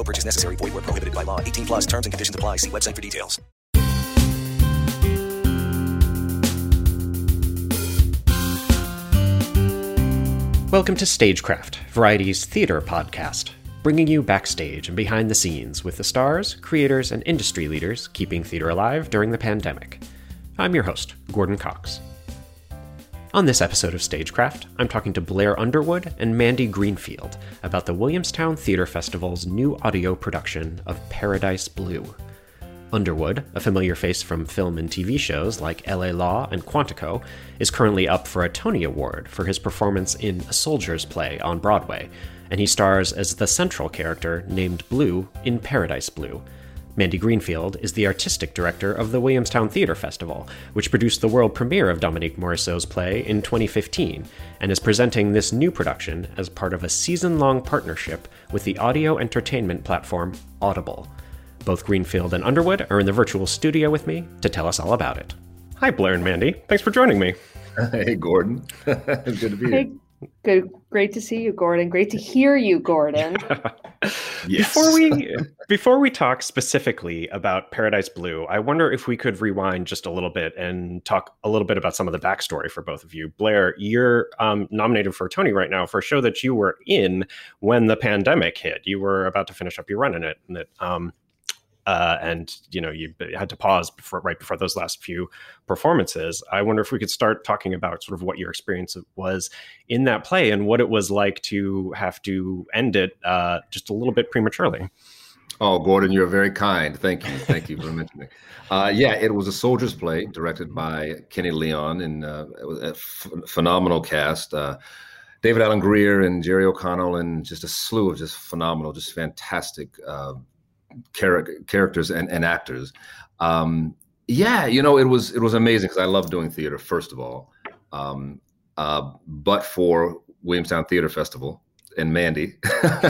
No purchase necessary. Void, were prohibited by law. 18 plus terms and conditions apply. See website for details. Welcome to Stagecraft, Variety's theater podcast, bringing you backstage and behind the scenes with the stars, creators, and industry leaders keeping theater alive during the pandemic. I'm your host, Gordon Cox. On this episode of Stagecraft, I'm talking to Blair Underwood and Mandy Greenfield about the Williamstown Theater Festival's new audio production of Paradise Blue. Underwood, a familiar face from film and TV shows like LA Law and Quantico, is currently up for a Tony Award for his performance in A Soldier's Play on Broadway, and he stars as the central character named Blue in Paradise Blue. Mandy Greenfield is the artistic director of the Williamstown Theater Festival, which produced the world premiere of Dominique Morisseau's play in 2015, and is presenting this new production as part of a season long partnership with the audio entertainment platform Audible. Both Greenfield and Underwood are in the virtual studio with me to tell us all about it. Hi, Blair and Mandy. Thanks for joining me. Hey, Gordon. Good to be Hey, here. Good. Great to see you, Gordon. Great to hear you, Gordon. Yes. Before we before we talk specifically about Paradise Blue, I wonder if we could rewind just a little bit and talk a little bit about some of the backstory for both of you. Blair, you're um, nominated for a Tony right now for a show that you were in when the pandemic hit. You were about to finish up your run in it, and it um, uh, and you know you had to pause before right before those last few performances. I wonder if we could start talking about sort of what your experience was in that play and what it was like to have to end it uh, just a little bit prematurely. Oh, Gordon, you're very kind. Thank you. Thank you for mentioning. Uh, yeah, it was a soldier's play directed by Kenny Leon, and uh, a phenomenal cast. Uh, David Alan Grier and Jerry O'Connell, and just a slew of just phenomenal, just fantastic uh, char- characters and, and actors. Um, yeah, you know, it was it was amazing because I love doing theater. First of all, um, uh, but for Williamstown Theater Festival and Mandy,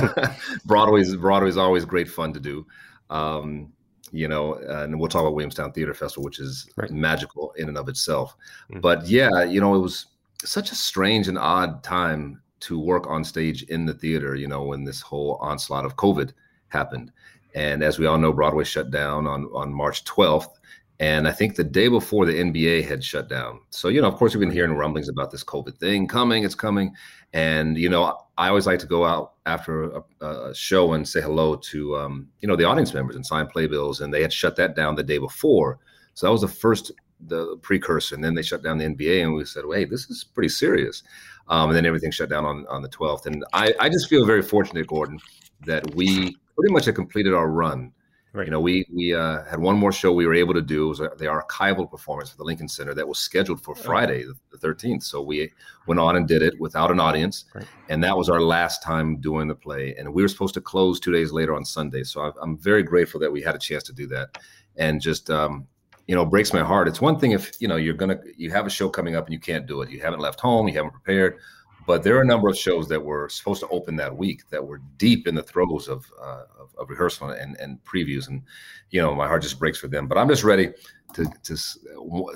Broadway's Broadway's always great fun to do. Um, you know, and we'll talk about Williamstown Theater Festival, which is Right. magical in and of itself. Mhm. But yeah, you know, it was such a strange and odd time to work on stage in the theater. You know, when this whole onslaught of COVID happened, and as we all know, Broadway shut down on on March twelfth. And I think the day before the NBA had shut down. So, you know, of course, we've been hearing rumblings about this COVID thing coming, it's coming. And, you know, I always like to go out after a, a show and say hello to, um, you know, the audience members and sign playbills. And they had shut that down the day before. So that was the first, the precursor. And then they shut down the NBA. And we said, hey, this is pretty serious. Um, and then everything shut down on, on the 12th. And I, I just feel very fortunate, Gordon, that we pretty much had completed our run Right. you know, we we uh, had one more show we were able to do. It was the archival performance for the Lincoln Center that was scheduled for Friday, the thirteenth. So we went on and did it without an audience, Right. and that was our last time doing the play. And we were supposed to close two days later on Sunday. So I, I'm very grateful that we had a chance to do that, and just um, you know, breaks my heart. It's one thing if you know you're gonna you have a show coming up and you can't do it. You haven't left home. You haven't prepared. But there are a number of shows that were supposed to open that week that were deep in the throes of, uh, of, of rehearsal and, and previews, and you know my heart just breaks for them. But I'm just ready to, to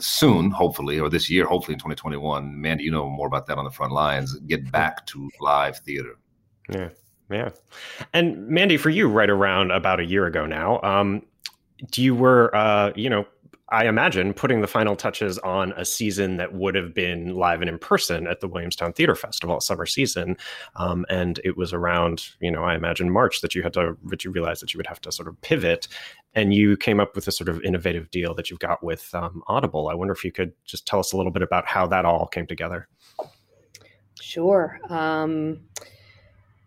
soon, hopefully, or this year, hopefully in 2021. Mandy, you know more about that on the front lines. Get back to live theater. Yeah, yeah. And Mandy, for you, right around about a year ago now, um, you were, uh, you know, I imagine, putting the final touches on a season that would have been live and in person at the Williamstown Theater Festival summer season. Um, and it was around, you know, I imagine March that you had to, that you realized that you would have to sort of pivot. And you came up with a sort of innovative deal that you've got with um, Audible. I wonder if you could just tell us a little bit about how that all came together. Sure. Um,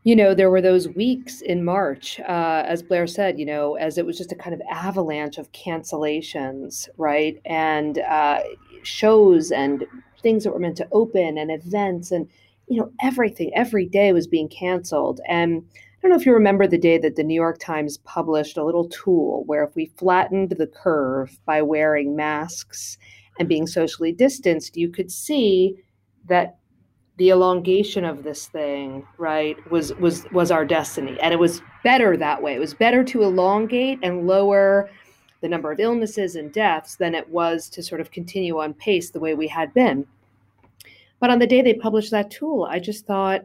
you know, there were those weeks in March, uh, as Blair said, you know, as it was just a kind of avalanche of cancellations, right? And uh, shows and things that were meant to open and events and, you know, everything, every day was being canceled. And I don't know if you remember the day that the New York Times published a little tool where if we flattened the curve by wearing masks and being socially distanced, you could see that the elongation of this thing right was was was our destiny and it was better that way it was better to elongate and lower the number of illnesses and deaths than it was to sort of continue on pace the way we had been but on the day they published that tool i just thought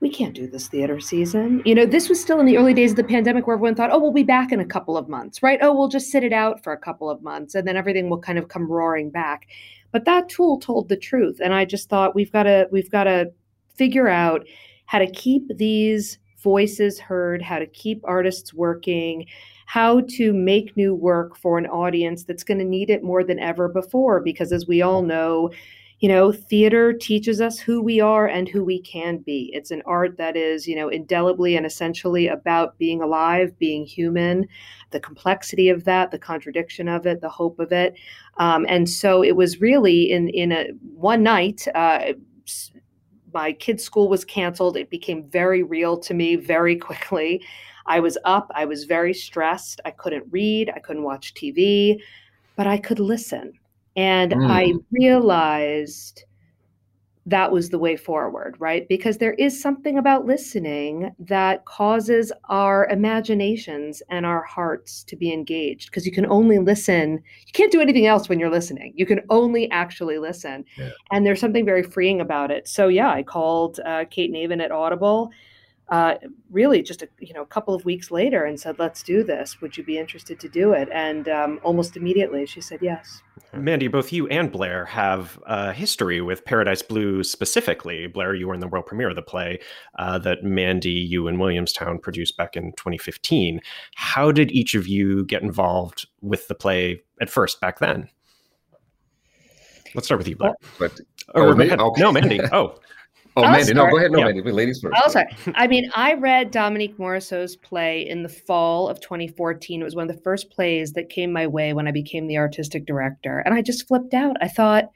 we can't do this theater season. You know, this was still in the early days of the pandemic where everyone thought, oh, we'll be back in a couple of months, right? Oh, we'll just sit it out for a couple of months and then everything will kind of come roaring back. But that tool told the truth. And I just thought we've got to we've got to figure out how to keep these voices heard, how to keep artists working, how to make new work for an audience that's going to need it more than ever before. Because as we all know, you know, theater teaches us who we are and who we can be. It's an art that is, you know, indelibly and essentially about being alive, being human, the complexity of that, the contradiction of it, the hope of it. Um, and so it was really in in a one night. Uh, my kid's school was canceled. It became very real to me very quickly. I was up. I was very stressed. I couldn't read. I couldn't watch TV, but I could listen and mm. I realized that was the way forward, right? Because there is something about listening that causes our imaginations and our hearts to be engaged because you can only listen. You can't do anything else when you're listening. You can only actually listen. Yeah. And there's something very freeing about it. So, yeah, I called uh, Kate Navin at Audible uh, really just a you know a couple of weeks later and said, "Let's do this. Would you be interested to do it?" And um, almost immediately she said yes. Mandy, both you and Blair have a history with Paradise Blue specifically. Blair, you were in the world premiere of the play uh, that Mandy, you and Williamstown produced back in 2015. How did each of you get involved with the play at first back then? Let's start with you, Blair. But, oh, oh, Mandy, okay. No, Mandy. Oh. Oh, I'll Mandy, start. no, go ahead. No, yeah. Mandy, ladies first. I'll start. I mean, I read Dominique Morisseau's play in the fall of 2014. It was one of the first plays that came my way when I became the artistic director. And I just flipped out. I thought,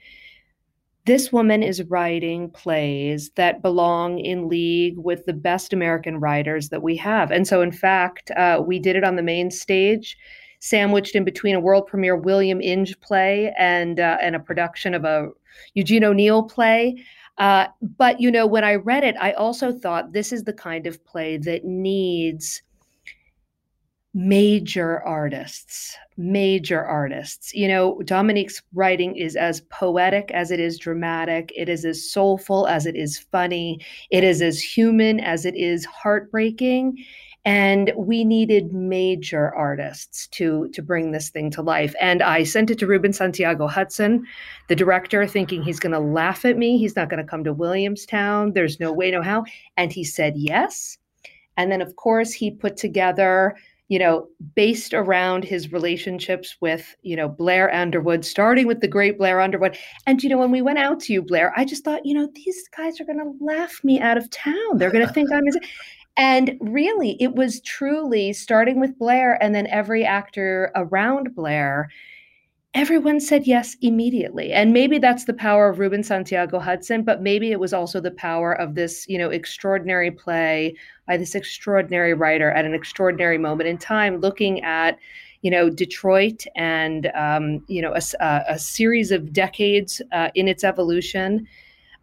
this woman is writing plays that belong in league with the best American writers that we have. And so, in fact, uh, we did it on the main stage, sandwiched in between a world premiere William Inge play and uh, and a production of a Eugene O'Neill play. Uh, but, you know, when I read it, I also thought this is the kind of play that needs major artists, major artists. You know, Dominique's writing is as poetic as it is dramatic, it is as soulful as it is funny, it is as human as it is heartbreaking and we needed major artists to to bring this thing to life. And i sent it to ruben santiago hudson the director thinking he's going to laugh at me. He's not going to come to williamstown. There's no way no how. And he said yes. And then of course he put together you know based around his relationships with you know blair underwood starting with the great blair underwood. And you know when we went out to you blair i just thought you know these guys are going to laugh me out of town. They're going to think i'm and really, it was truly starting with Blair and then every actor around Blair. Everyone said yes immediately. And maybe that's the power of Ruben Santiago Hudson, but maybe it was also the power of this, you know, extraordinary play by this extraordinary writer at an extraordinary moment in time, looking at, you know, Detroit and, um, you know, a, a, series of decades uh, in its evolution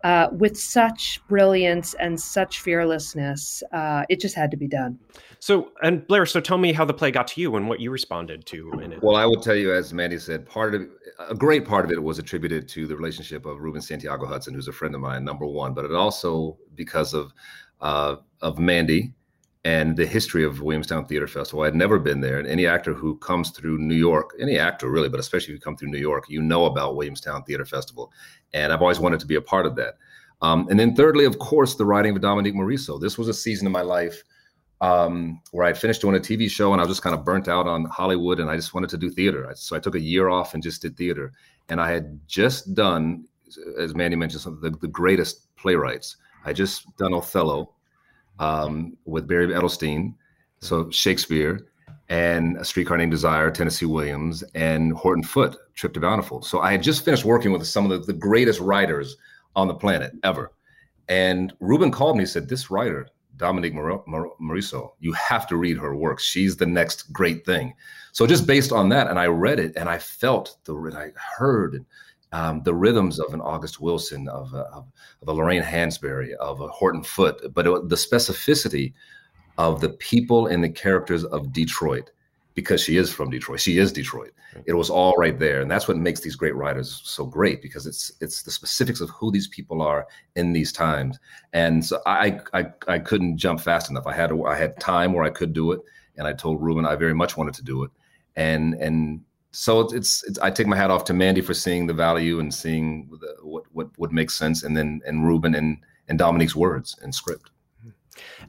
uh, with such brilliance and such fearlessness. Uh, it just had to be done. So, and Blair, so tell me how the play got to you and what you responded to in it. Well, I will tell you, as Mandy said, part of it, a great part of it was attributed to the relationship of Ruben Santiago Hudson, who's a friend of mine, number one, but it also because of uh, of Mandy and the history of Williamstown Theater Festival. I had never been there. And any actor who comes through New York, any actor really, but especially if you come through New York, you know about Williamstown Theater Festival. And I've always wanted to be a part of that. Um, and then thirdly, of course, the writing of Dominique Morisseau. This was a season of my life um, where I finished doing a TV show and I was just kind of burnt out on Hollywood and I just wanted to do theater. So I took a year off and just did theater. And I had just done, as Mandy mentioned, some of the, the greatest playwrights. I just done Othello um, with Barry Edelstein, so Shakespeare, and A Streetcar Named Desire, Tennessee Williams, and Horton Foote, Trip to Bountiful. So I had just finished working with some of the, the greatest writers on the planet ever. And Ruben called me and said, This writer, Dominique Morisseau, you have to read her works. She's the next great thing. So just based on that, and I read it and I felt the, and I heard um, the rhythms of an August Wilson, of a, of, a Lorraine Hansberry, of a Horton Foote, but it, the specificity of the people and the characters of Detroit, because she is from Detroit. She is Detroit. It was all right there, and that's what makes these great writers so great because it's it's the specifics of who these people are in these times. And so I I, I couldn't jump fast enough. I had I had time where I could do it, and I told Ruben I very much wanted to do it, and and so it's, it's, I take my hat off to Mandy for seeing the value and seeing the, what what would make sense, and then and Ruben and and Dominique's words and script.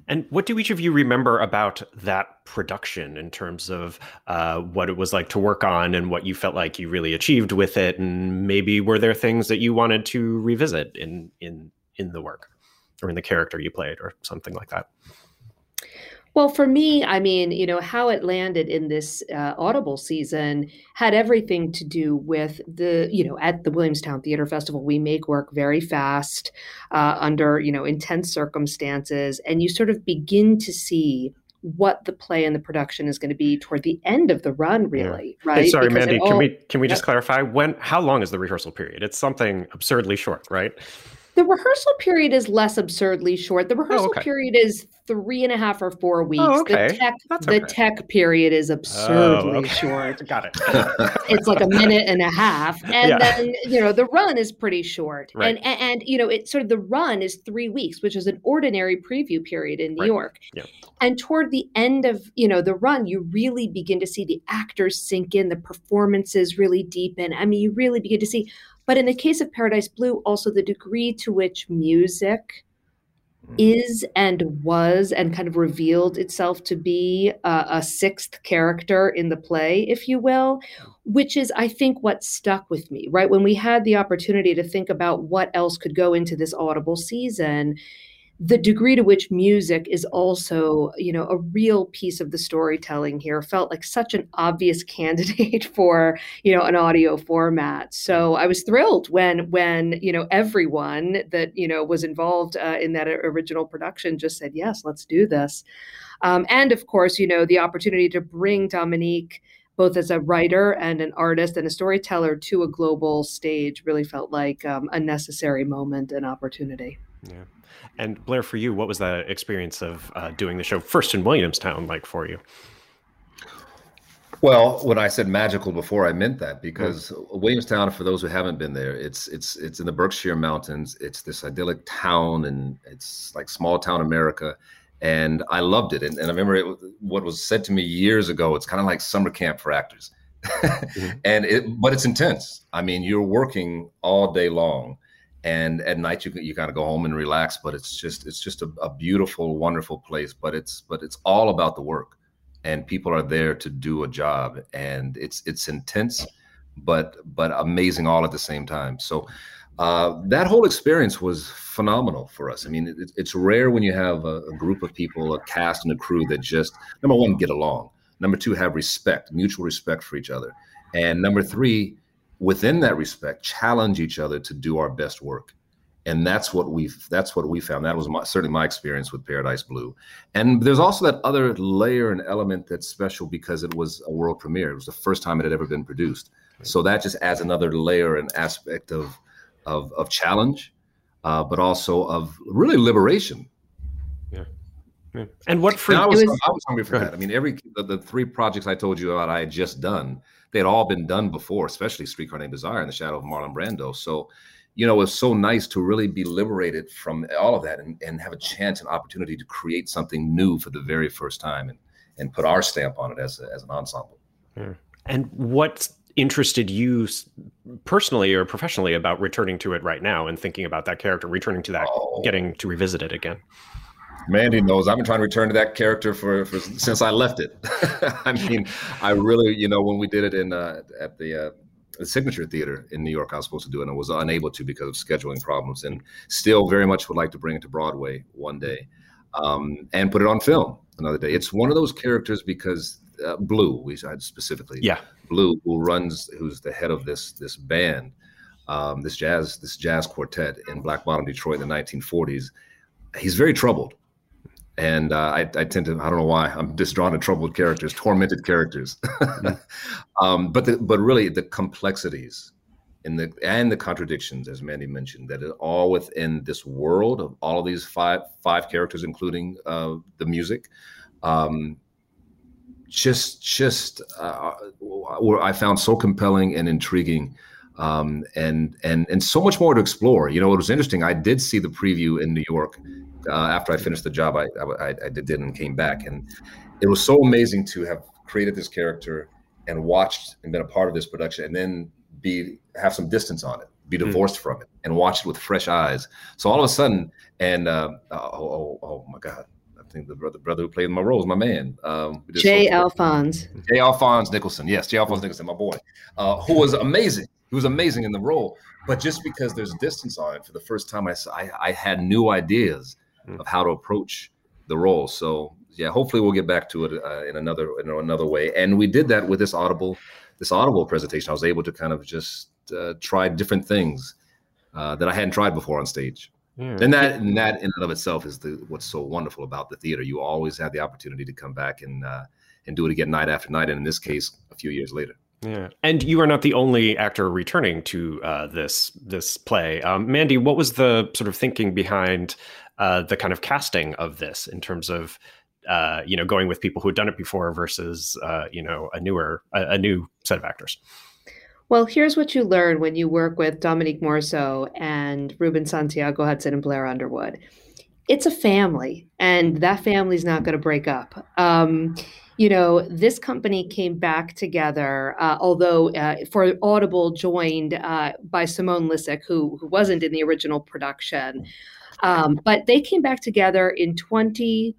And what do each of you remember about that production in terms of uh, what it was like to work on and what you felt like you really achieved with it? And maybe were there things that you wanted to revisit in in in the work or in the character you played or something like that? Well, for me, I mean, you know, how it landed in this uh, Audible season had everything to do with the, you know, at the Williamstown Theater Festival, we make work very fast uh, under, you know, intense circumstances. And you sort of begin to see what the play and the production is going to be toward the end of the run, really, yeah. right? Hey, sorry, because Mandy, all, can we can we just clarify when? How long is the rehearsal period? It's something absurdly short, right? The rehearsal period is less absurdly short. The oh, rehearsal oh, okay. period is three and a half or four oh, weeks. Oh, okay. The tech, That's the okay. tech period is oh, absurdly oh, short. Got it. it's like a minute and a half, and Yeah. then you know the run is pretty short. Right. And, and and you know it sort of the run is three weeks, which is an ordinary preview period in New Right. York. Yeah. And toward the end of you know the run, you really begin to see the actors sink in, the performances really deepen. I mean, you really begin to see. But in the case of Paradise Blue, also the degree to which music hmm. is and was and kind of revealed itself to be a, a sixth character in the play, if you will, which is, I think, what stuck with me, right? When we had the opportunity to think about what else could go into this audible season, the degree to which music is also, you know, a real piece of the storytelling here felt like such an obvious candidate for, you know, an audio format. So I was thrilled when, when you know, everyone that you know was involved uh, in that original production just said, "Yes, let's do this." Um, and of course, you know, the opportunity to bring Dominique both as a writer and an artist and a storyteller to a global stage really felt like um, a necessary moment and opportunity. Yeah. And Blair, for you, what was that experience of uh, doing the show first in Williamstown like for you? Well, when I said magical before, I meant that because Williamstown, for those who haven't been there, it's it's it's in the Berkshire Mountains. It's this idyllic town, and it's like small town America. And I loved it. And, and I remember it, what was said to me years ago. It's kind of like summer camp for actors, and it but it's intense. I mean, you're working all day long, and at night you you kind of go home and relax. But it's just it's just a, a beautiful, wonderful place. But it's but it's all about the work and people are there to do a job and it's it's intense but but amazing all at the same time so uh, that whole experience was phenomenal for us i mean it, it's rare when you have a, a group of people a cast and a crew that just number one get along number two have respect mutual respect for each other and number three within that respect challenge each other to do our best work. And that's what we that's what we found. That was my, certainly my experience with paradise blue. And there's also that other layer and element that's special because it was a world premiere. It was the first time it had ever been produced. So that just adds another layer and aspect of of, of challenge uh, but also of really liberation. Yeah. And what for I was, was- I was hungry for that. I mean, every the, the three projects I told you about, I had just done. They had all been done before, especially Streetcar Named Desire and The Shadow of Marlon Brando. So you know, it was so nice to really be liberated from all of that and, and have a chance and opportunity to create something new for the very first time and and put our stamp on it as a, as an ensemble. Yeah. And what interested you personally or professionally about returning to it right now and thinking about that character, returning to that, oh. getting to revisit it again? Mandy knows I've been trying to return to that character for, for since I left it. I mean, I really, you know, when we did it in uh, at the uh, the Signature Theater in New York, I was supposed to do it and I was unable to because of scheduling problems, and still very much would like to bring it to Broadway one day um, and put it on film another day. It's one of those characters because uh, Blue, we said specifically, yeah, Blue, who runs, who's the head of this this band, um, this jazz this jazz quartet in Black Bottom, Detroit, in the 1940s. He's very troubled and uh, I, I, tend to I don't know why I'm just drawn to troubled characters, tormented characters. mm-hmm. um, but the, but really the complexities in the and the contradictions, as Mandy mentioned, that are all within this world of all of these five five characters, including uh, the music. Um, just just uh, I found so compelling and intriguing. Um, and and and so much more to explore. You know, it was interesting. I did see the preview in New York uh, after I finished the job, I, I, I did it and came back, and it was so amazing to have created this character and watched and been a part of this production, and then be have some distance on it, be hmm. divorced mm. from it, and watch it with fresh eyes. So all of a sudden, and uh, oh, oh, oh my God, I think the brother brother who played my role is my man. Um, J. So Alphonse. J. Alphonse Nicholson. Yes, J. Alphonse Nicholson, my boy, uh, who was amazing. He was amazing in the role. But just because there's distance on it, for the first time, I, I, I had new ideas mm. of how to approach the role. So yeah, hopefully we'll get back to it uh, in another in another way. And we did that with this audible this audible presentation. I was able to kind of just uh, try different things uh, that I hadn't tried before on stage. Yeah. And that and that in and of itself is the what's so wonderful about the theater. You always have the opportunity to come back and uh, and do it again night after night, and in this case, a few years later. Yeah, and you are not the only actor returning to uh, this this play. Um, Mandy, what was the sort of thinking behind uh, the kind of casting of this in terms of uh, you know going with people who had done it before versus uh, you know a newer a, a, new set of actors. Well, here's what you learn when you work with Dominique Morisseau and Ruben Santiago Hudson and Blair Underwood. It's a family, and that family's not going to break up. Um, you know, this company came back together, uh, although uh, for Audible joined uh, by Simone Missick, who, who wasn't in the original production. Um, but they came back together in 20,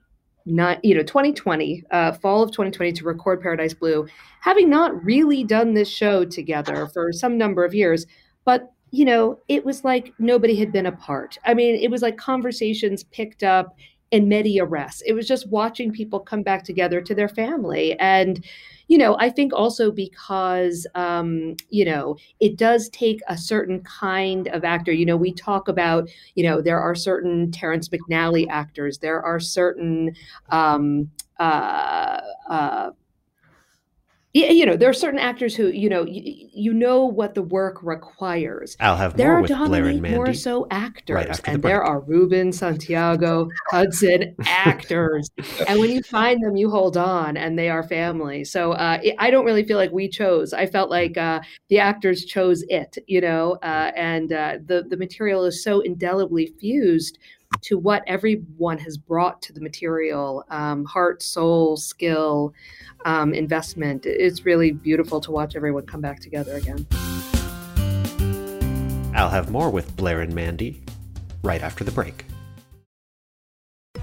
not, you know, 2020, uh, fall of 2020 to record Paradise Blue, having not really done this show together for some number of years. But you know, it was like nobody had been apart. I mean, it was like conversations picked up in media res. It was just watching people come back together to their family. And, you know, I think also because, um, you know, it does take a certain kind of actor. You know, we talk about, you know, there are certain Terrence McNally actors, there are certain, um, uh, uh, you know, there are certain actors who, you know, you, you know what the work requires. I'll have there more are with Blair and Mandy. more so actors, right and the there are Ruben, Santiago, Hudson actors, and when you find them, you hold on, and they are family. So uh, I don't really feel like we chose. I felt like uh, the actors chose it, you know, uh, and uh, the the material is so indelibly fused to what everyone has brought to the material um, heart, soul, skill, um, investment. It's really beautiful to watch everyone come back together again. I'll have more with Blair and Mandy right after the break.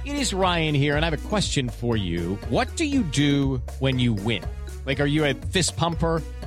It is Ryan here, and I have a question for you. What do you do when you win? Like, are you a fist pumper?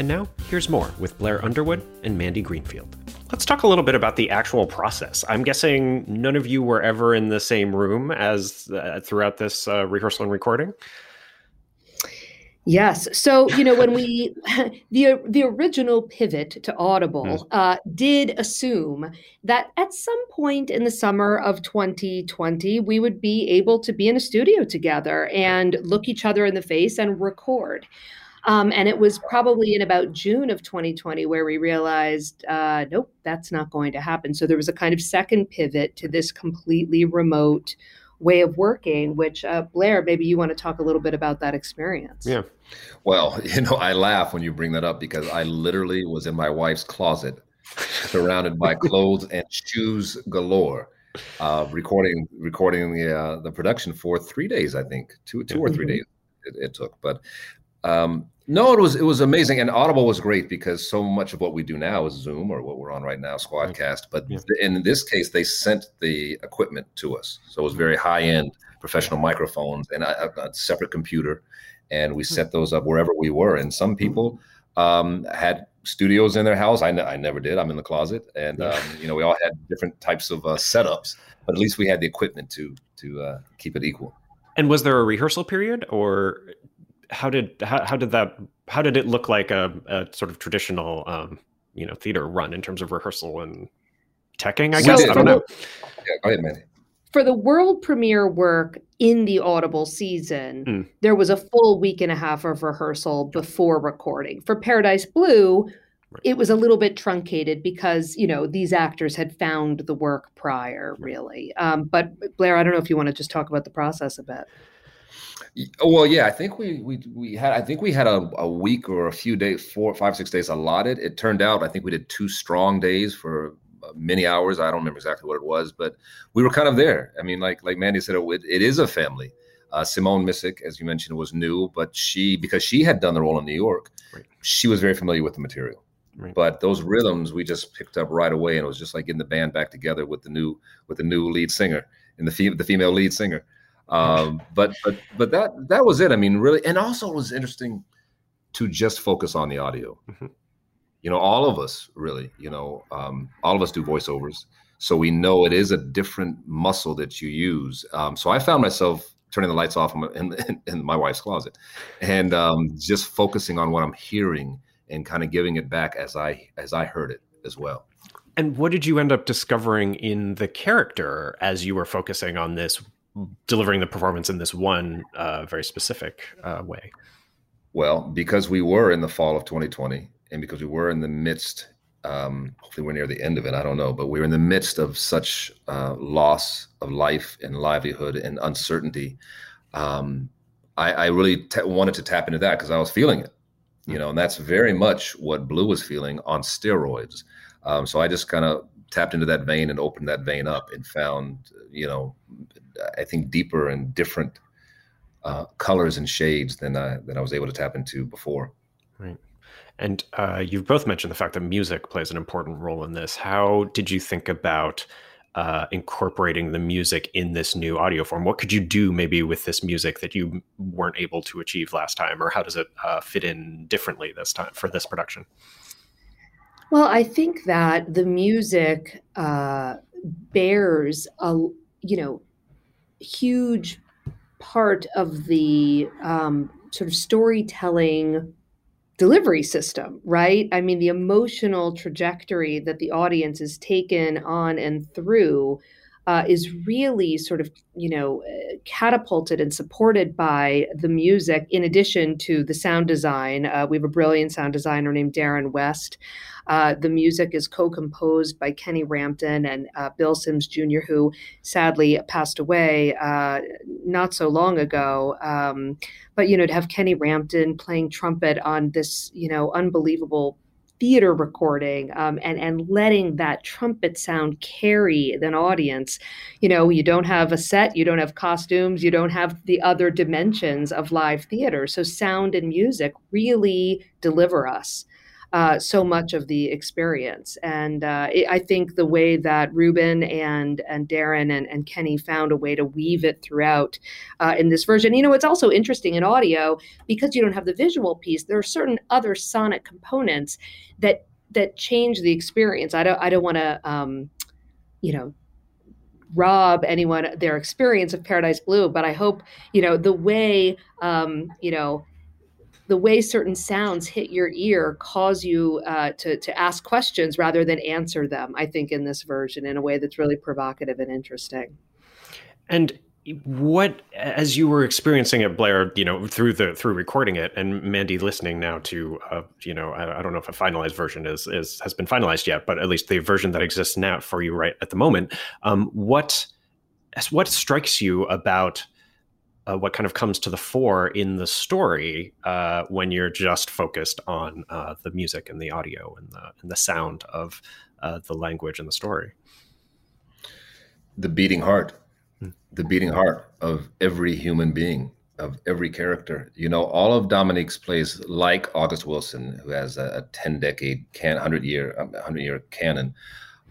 And now, here's more with Blair Underwood and Mandy Greenfield. Let's talk a little bit about the actual process. I'm guessing none of you were ever in the same room as uh, throughout this uh, rehearsal and recording. Yes. So, you know, when we the the original pivot to Audible Mm. uh, did assume that at some point in the summer of 2020 we would be able to be in a studio together and look each other in the face and record. Um, and it was probably in about June of 2020 where we realized, uh, nope, that's not going to happen. So there was a kind of second pivot to this completely remote way of working, which uh, Blair, maybe you want to talk a little bit about that experience. Yeah. Well, you know, I laugh when you bring that up because I literally was in my wife's closet, surrounded by clothes and shoes galore, uh, recording recording the uh, the production for three days. I think two two or three Mhm. days it, it took, but um, no, it was it was amazing, and Audible was great because so much of what we do now is Zoom or what we're on right now, Squadcast. But Yeah. in this case, they sent the equipment to us, so it was very high end professional microphones and a, a- separate computer, and we set those up wherever we were. And some people um, had studios in their house. I, I never did. I'm in the closet, and um, you know we all had different types of uh, setups, but at least we had the equipment to to uh, keep it equal. And was there a rehearsal period, or how did how, how did that how did it look like a, a sort of traditional um, you know theater run in terms of rehearsal and teching? I We guess. I don't know. Yeah, go ahead, Mandy. For the world premiere work in the Audible season, Mm. there was a full week and a half of rehearsal before recording. For Paradise Blue, Right. it was a little bit truncated because you know these actors had found the work prior, really. Um, but Blair, I don't know if you want to just talk about the process a bit. Well, yeah, I think we we we had I think we had a, a week or a few days, four, five, six days allotted. It turned out I think we did two strong days for uh, many hours. I don't remember exactly what it was, but we were kind of there. I mean, like like Mandy said, it, it is a family. Uh, Simone Missick, as you mentioned, was new, but she because she had done the role in New York, Right. she was very familiar with the material. Right. But those rhythms we just picked up right away, and it was just like getting the band back together with the new with the new lead singer and the fe- the female lead singer. Um, but but but that that was it. I mean, really, and also it was interesting to just focus on the audio. Mhm. You know, all of us really, you know, um, all of us do voiceovers, so we know it is a different muscle that you use. Um, so I found myself turning the lights off in, my- in, in, in my wife's closet, and um, just focusing on what I'm hearing and kind of giving it back as I as I heard it as well. And what did you end up discovering in the character as you were focusing on this, delivering the performance in this one uh, very specific uh, way? Well, because we were in the fall of 2020, and because we were in the midst, um, hopefully we're near the end of it. I don't know, but we were in the midst of such uh, loss of life and livelihood and uncertainty. Um, I, I really ta wanted to tap into that because I was feeling it, you know, and that's very much what Blue was feeling on steroids. Um, so I just kind of tapped into that vein and opened that vein up and found, you know, I think deeper and different uh, colors and shades than I, than I was able to tap into before. Right. And uh, you've both mentioned the fact that music plays an important role in this. How did you think about uh, incorporating the music in this new audio form? What could you do maybe with this music that you weren't able to achieve last time, or how does it uh, fit in differently this time for this production? Well, I think that the music uh, bears a you know huge part of the um, sort of storytelling delivery system, right? I mean, the emotional trajectory that the audience is taken on and through uh, is really sort of, you know, uh, catapulted and supported by the music, in addition to the sound design. Uh, we have a brilliant sound designer named Darren West. Uh, the music is co composed by Kenny Rampton and uh, Bill Sims Jr., who sadly passed away uh, not so long ago. Um, but, you know, to have Kenny Rampton playing trumpet on this, you know, unbelievable theater recording um, and and letting that trumpet sound carry an audience. You know you don't have a set you don't have costumes you don't have the other dimensions of live theater. So sound and music really deliver us uh, so much of the experience. And uh, it, I think the way that Ruben and and Darren and, and Kenny found a way to weave it throughout uh, in this version. You know, it's also interesting in audio because you don't have the visual piece. There are certain other sonic components that that change the experience. I don't I don't want to um, you know rob anyone their experience of Paradise Blue, but I hope you know the way um, you know the way certain sounds hit your ear cause you uh, to to ask questions rather than answer them. I think in this version in a way that's really provocative and interesting. And what as you were experiencing it blair you know through the through recording it and mandy listening now to uh, you know I, I, don't know if a finalized version is is has been finalized yet but at least the version that exists now for you right at the moment um, what what strikes you about uh, what kind of comes to the fore in the story uh, when you're just focused on uh, the music and the audio and the and the sound of uh, the language and the story the beating heart the beating heart of every human being, of every character. You know, all of Dominique's plays, like August Wilson, who has a, 10 decade, can 100 year, 100 year canon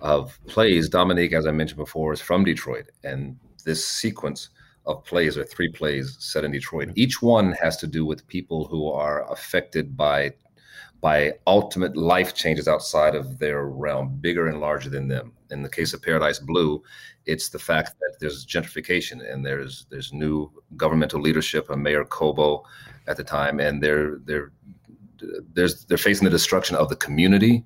of plays. Dominique, as I mentioned before, is from Detroit. And this sequence of plays or three plays set in Detroit. Each one has to do with people who are affected by by ultimate life changes outside of their realm, bigger and larger than them. In the case of Paradise Blue, it's the fact that there's gentrification and there's there's new governmental leadership, a Mayor Cobo at the time, and they're they're there's they're facing the destruction of the community.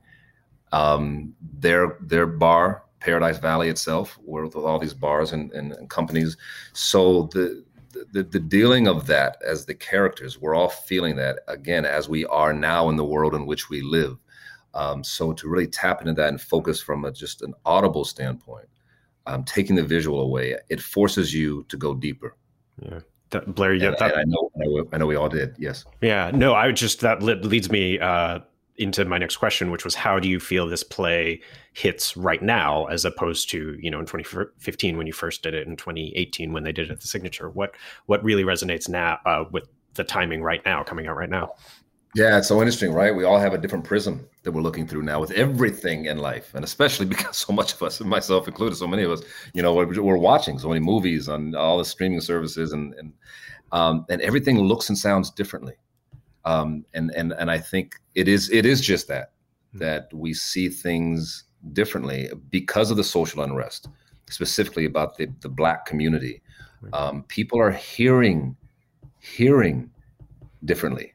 Um, their their bar, Paradise Valley itself, with all these bars and, and, and companies. So the the, the dealing of that as the characters, we're all feeling that again as we are now in the world in which we live. Um, so to really tap into that and focus from a, just an audible standpoint, um, taking the visual away, it forces you to go deeper. Yeah. That, Blair, yeah, and, that, and I know, I know, I know we all did. Yes. Yeah. No, I just that leads me uh, into my next question, which was how do you feel this play hits right now, as opposed to you know in 2015 when you first did it, in 2018 when they did it at the signature? What what really resonates now uh, with the timing right now, coming out right now? Yeah, it's so interesting, right? We all have a different prism that we're looking through now with everything in life, and especially because so much of us, myself included, so many of us, you know, we're, we're watching so many movies on all the streaming services, and and um, and everything looks and sounds differently um, and and and I think it is it is just that hmm. that we see things differently because of the social unrest, specifically about the the black community. Um, people are hearing hearing differently,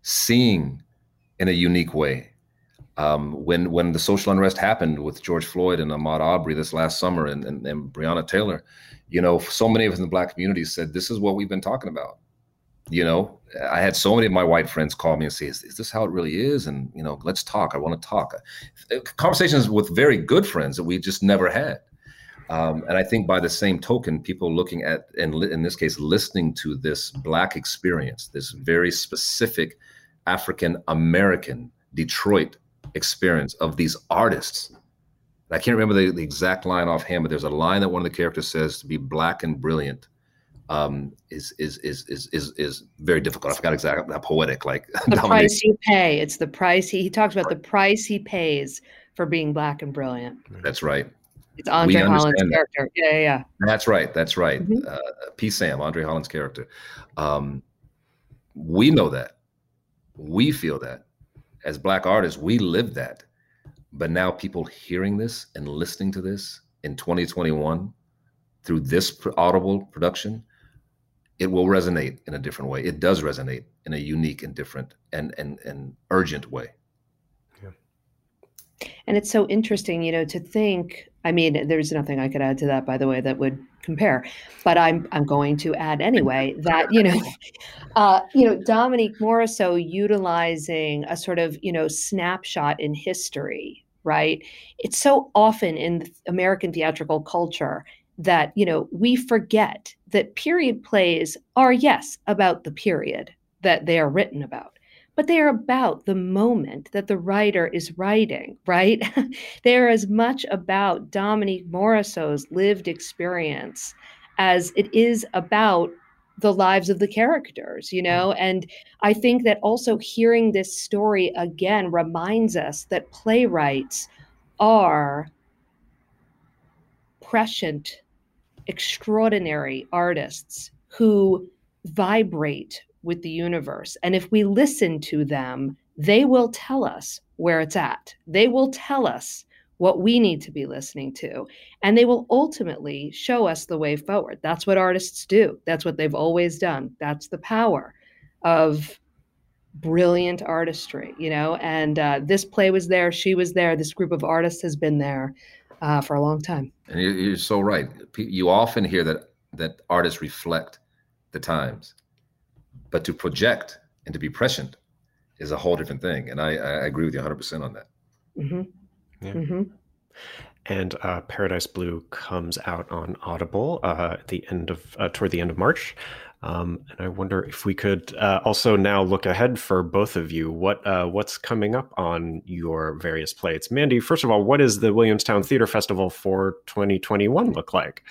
seeing in a unique way. Um, when when the social unrest happened with George Floyd and Ahmaud Arbery this last summer and, and, and Breonna Taylor, you know, so many of us in the black community said, "This is what we've been talking about." You know i had so many of my white friends call me and say is, is this how it really is? And you know let's talk. I want to talk. Uh, conversations with very good friends that we just never had. Um, and i think by the same token people looking at and in this case listening to this black experience this very specific african american detroit experience of these artists. I can't remember the, the exact line offhand but there's a line that one of the characters says to be black and brilliant um, is, is is is is is very difficult. I forgot exactly how poetic. Like the price you pay. It's the price he, he talks about. Right. The price he pays for being black and brilliant. That's right. It's Andre Holland's character. Yeah, yeah, yeah, That's right. That's right. Mm-hmm. Uh, P. Sam, Andre Holland's character. Um, we know that. We feel that. As black artists, we live that. But now people hearing this and listening to this in 2021 through this audible production it will resonate in a different way. It does resonate in a unique and different and and and urgent way. Yeah. And it's so interesting, you know, to think. I mean, there's nothing I could add to that, by the way, that would compare. But I'm I'm going to add anyway that you know, uh, you know, Dominique Morisseau utilizing a sort of you know snapshot in history, right? It's so often in American theatrical culture that you know we forget that period plays are yes about the period that they are written about but they are about the moment that the writer is writing right? They are as much about dominique morisseau's lived experience as it is about the lives of the characters you know? Mm. And i think that also hearing this story again reminds us that playwrights are prescient extraordinary artists who vibrate with the universe. And if we listen to them, they will tell us where it's at. They will tell us what we need to be listening to. And they will ultimately show us the way forward. That's what artists do. That's what they've always done. That's the power of brilliant artistry, you know, and uh, this play was there, she was there, this group of artists has been there uh, for a long time. And you're, you're so right. You often hear that that artists reflect the times, but to project and to be prescient is a whole different thing. And I, I agree with you 100% on that. Mm-hmm. Yeah. Mm-hmm. And uh, Paradise Blue comes out on Audible uh, at the end of uh, toward the end of March. Um, and I wonder if we could uh, also now look ahead for both of you. What uh, what's coming up on your various plates, Mandy, first of all, what does the Williamstown Theater Festival for 2021 look like?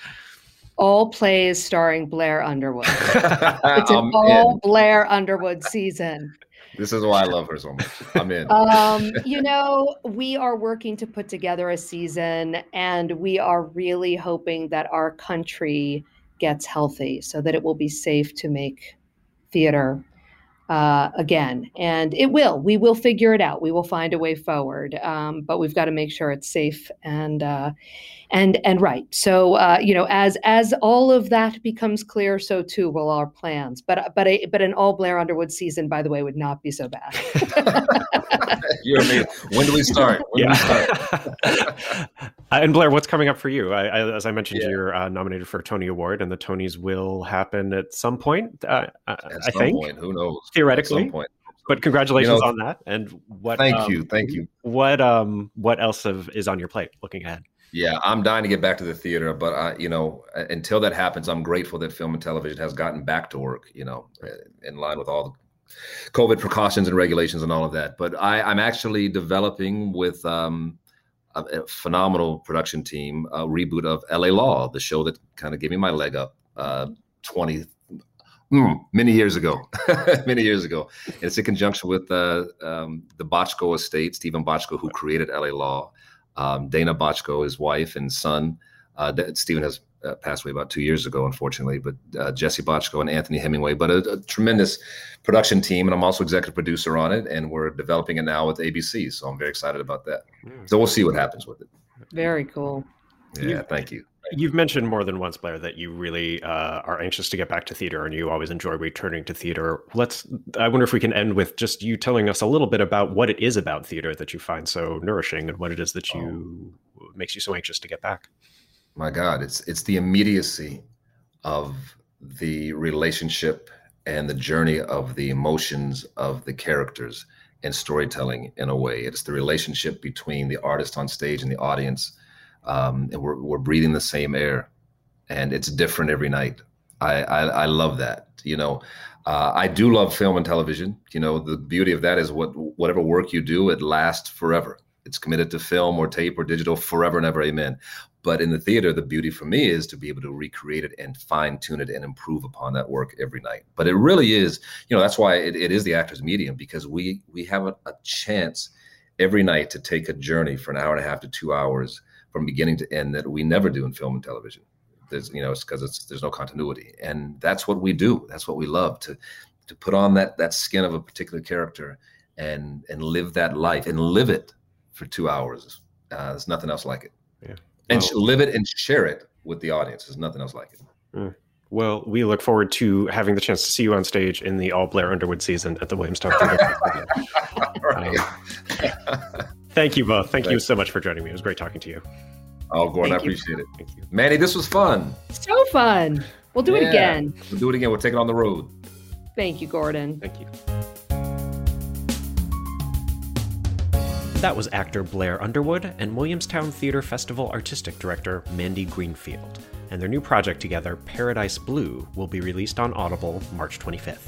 All plays starring Blair Underwood. it's an all in. Blair Underwood season. This is why I love her so much. I'm in. um, you know, we are working to put together a season, and we are really hoping that our country gets healthy so that it will be safe to make theater uh, again. And it will. We will figure it out. We will find a way forward. Um, but we've got to make sure it's safe and uh, and and right. So uh, you know, as as all of that becomes clear, so too will our plans. But but a, but an all Blair Underwood season, by the way, would not be so bad. You're amazing. When do we start? When do we start? Uh, and Blair, what's coming up for you? I, I, as I mentioned, Yeah. you're uh, nominated for a Tony Award, and the Tonys will happen at some point. Uh, I, At I some think, point, who knows? At theoretically. some point. but congratulations know, on that. And what? Thank um, you. Thank you. What um what else have, is on your plate? Looking ahead. Yeah, I'm dying to get back to the theater, but I, you know, uh, until that happens, I'm grateful that film and television has gotten back to work. You know, uh, in line with all the COVID precautions and regulations and all of that. But I, I'm actually developing with um, a, a phenomenal production team a reboot of L.A. Law, the show that kind of gave me my leg up uh, 20 mm, many years ago, many years ago. And it's in conjunction with uh, um, the Bochco estate, Steven Bochco, who created L.A. Law um, Dayna Bochco, his wife and son. Uh, Steven has uh, passed away about two years ago, unfortunately, but uh, Jesse Bochco and Anthony Hemingway. But a, a tremendous production team, and I'm also executive producer on it, and we're developing it now with ABC. So I'm very excited about that. So we'll see what happens with it. Very cool. Yeah, You- thank you. You've mentioned more than once, Blair, that you really uh, are anxious to get back to theater, and you always enjoy returning to theater. Let's. I wonder if we can end with just you telling us a little bit about what it is about theater that you find so nourishing, and what it is that you makes you so anxious to get back. My god it's it's the immediacy of the relationship and the journey of the emotions of the characters and storytelling in a way. It's the relationship between the artist on stage and the audience um, and we're, we're breathing the same air and it's different every night. I i, I love that you know. Uh, i do love film and television you know. The beauty of that is what whatever work you do it lasts forever it's committed to film or tape or digital forever and ever amen but in the theater, the beauty for me is to be able to recreate it and fine tune it and improve upon that work every night. But it really is, you know, that's why it, it is the actor's medium because we we have a, a chance every night to take a journey for an hour and a half to two hours from beginning to end that we never do in film and television. There's, you know, it's because it's there's no continuity, and that's what we do. That's what we love to to put on that that skin of a particular character and and live that life and live it for two hours. Uh, there's nothing else like it Yeah. and Well- live it and share it with the audience. There's nothing else like it. Well, we look forward to having the chance to see you on stage in the All Blair Underwood season at the Williamstown Theater. All right. Thank you both. Thank you so much for joining me. It was great talking to you. oh, Gordon, I Thank you. appreciate it. Thank you. Mandy, this was fun. So fun. We'll do it again. We'll do it again. We'll take it on the road. Thank you, Gordon. Thank you. That was actor Blair Underwood and Williamstown Theater Festival artistic director Mandy Greenfield. And their new project together, Paradise Blue, will be released on Audible March 25th.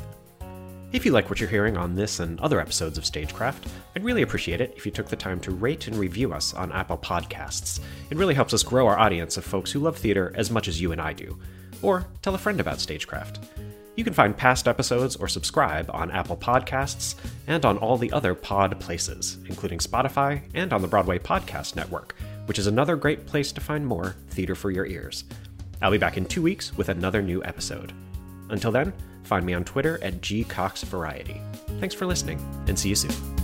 If you like what you're hearing on this and other episodes of Stagecraft, I'd really appreciate it if you took the time to rate and review us on Apple Podcasts. It really helps us grow our audience of folks who love theater as much as you and I do. Or tell a friend about Stagecraft. You can find past episodes or subscribe on Apple Podcasts and on all the other pod places, including Spotify and on the Broadway Podcast Network, which is another great place to find more theater for your ears. I'll be back in two weeks with another new episode. Until then, find me on Twitter at gcoxvariety. Thanks for listening, and see you soon.